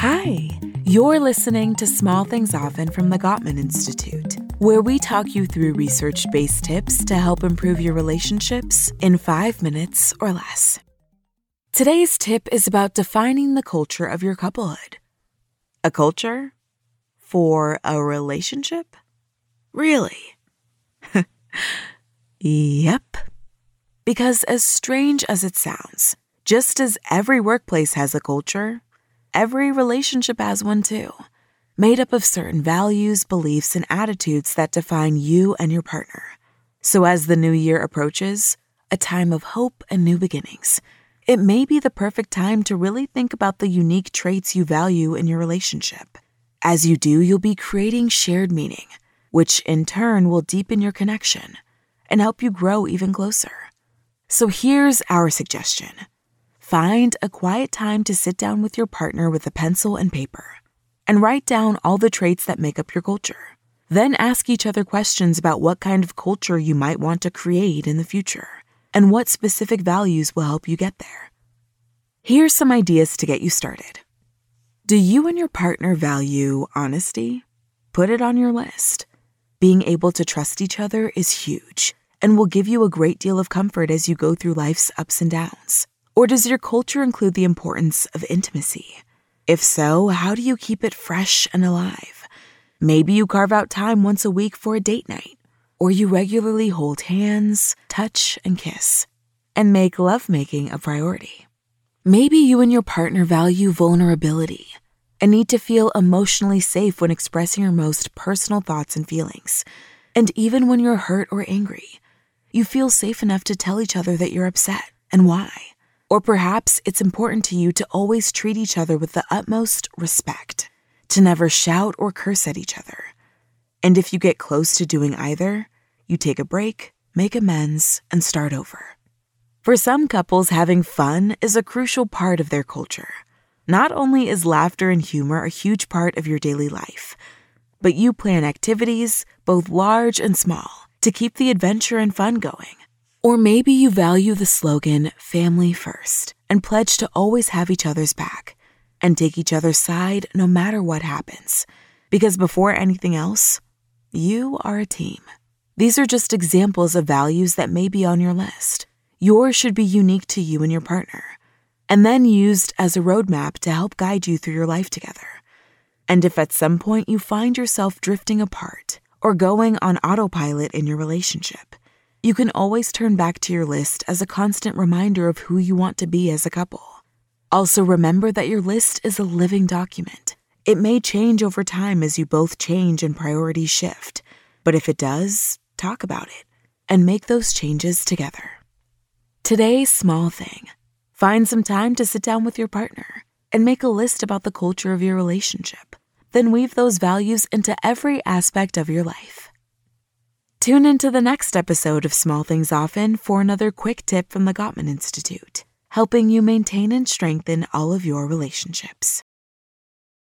Hi, you're listening to Small Things Often from the Gottman Institute, where we talk you through research based tips to help improve your relationships in five minutes or less. Today's tip is about defining the culture of your couplehood. A culture? For a relationship? Really? yep. Because, as strange as it sounds, just as every workplace has a culture, every relationship has one too, made up of certain values, beliefs, and attitudes that define you and your partner. So, as the new year approaches, a time of hope and new beginnings, it may be the perfect time to really think about the unique traits you value in your relationship. As you do, you'll be creating shared meaning, which in turn will deepen your connection and help you grow even closer. So, here's our suggestion Find a quiet time to sit down with your partner with a pencil and paper and write down all the traits that make up your culture. Then ask each other questions about what kind of culture you might want to create in the future and what specific values will help you get there. Here's some ideas to get you started. Do you and your partner value honesty? Put it on your list. Being able to trust each other is huge and will give you a great deal of comfort as you go through life's ups and downs. Or does your culture include the importance of intimacy? If so, how do you keep it fresh and alive? Maybe you carve out time once a week for a date night, or you regularly hold hands, touch, and kiss, and make lovemaking a priority. Maybe you and your partner value vulnerability and need to feel emotionally safe when expressing your most personal thoughts and feelings. And even when you're hurt or angry, you feel safe enough to tell each other that you're upset and why. Or perhaps it's important to you to always treat each other with the utmost respect, to never shout or curse at each other. And if you get close to doing either, you take a break, make amends, and start over. For some couples, having fun is a crucial part of their culture. Not only is laughter and humor a huge part of your daily life, but you plan activities, both large and small, to keep the adventure and fun going. Or maybe you value the slogan family first and pledge to always have each other's back and take each other's side no matter what happens. Because before anything else, you are a team. These are just examples of values that may be on your list. Yours should be unique to you and your partner, and then used as a roadmap to help guide you through your life together. And if at some point you find yourself drifting apart or going on autopilot in your relationship, you can always turn back to your list as a constant reminder of who you want to be as a couple. Also, remember that your list is a living document. It may change over time as you both change and priorities shift, but if it does, talk about it and make those changes together. Today's small thing find some time to sit down with your partner and make a list about the culture of your relationship. Then weave those values into every aspect of your life. Tune into the next episode of Small Things Often for another quick tip from the Gottman Institute, helping you maintain and strengthen all of your relationships.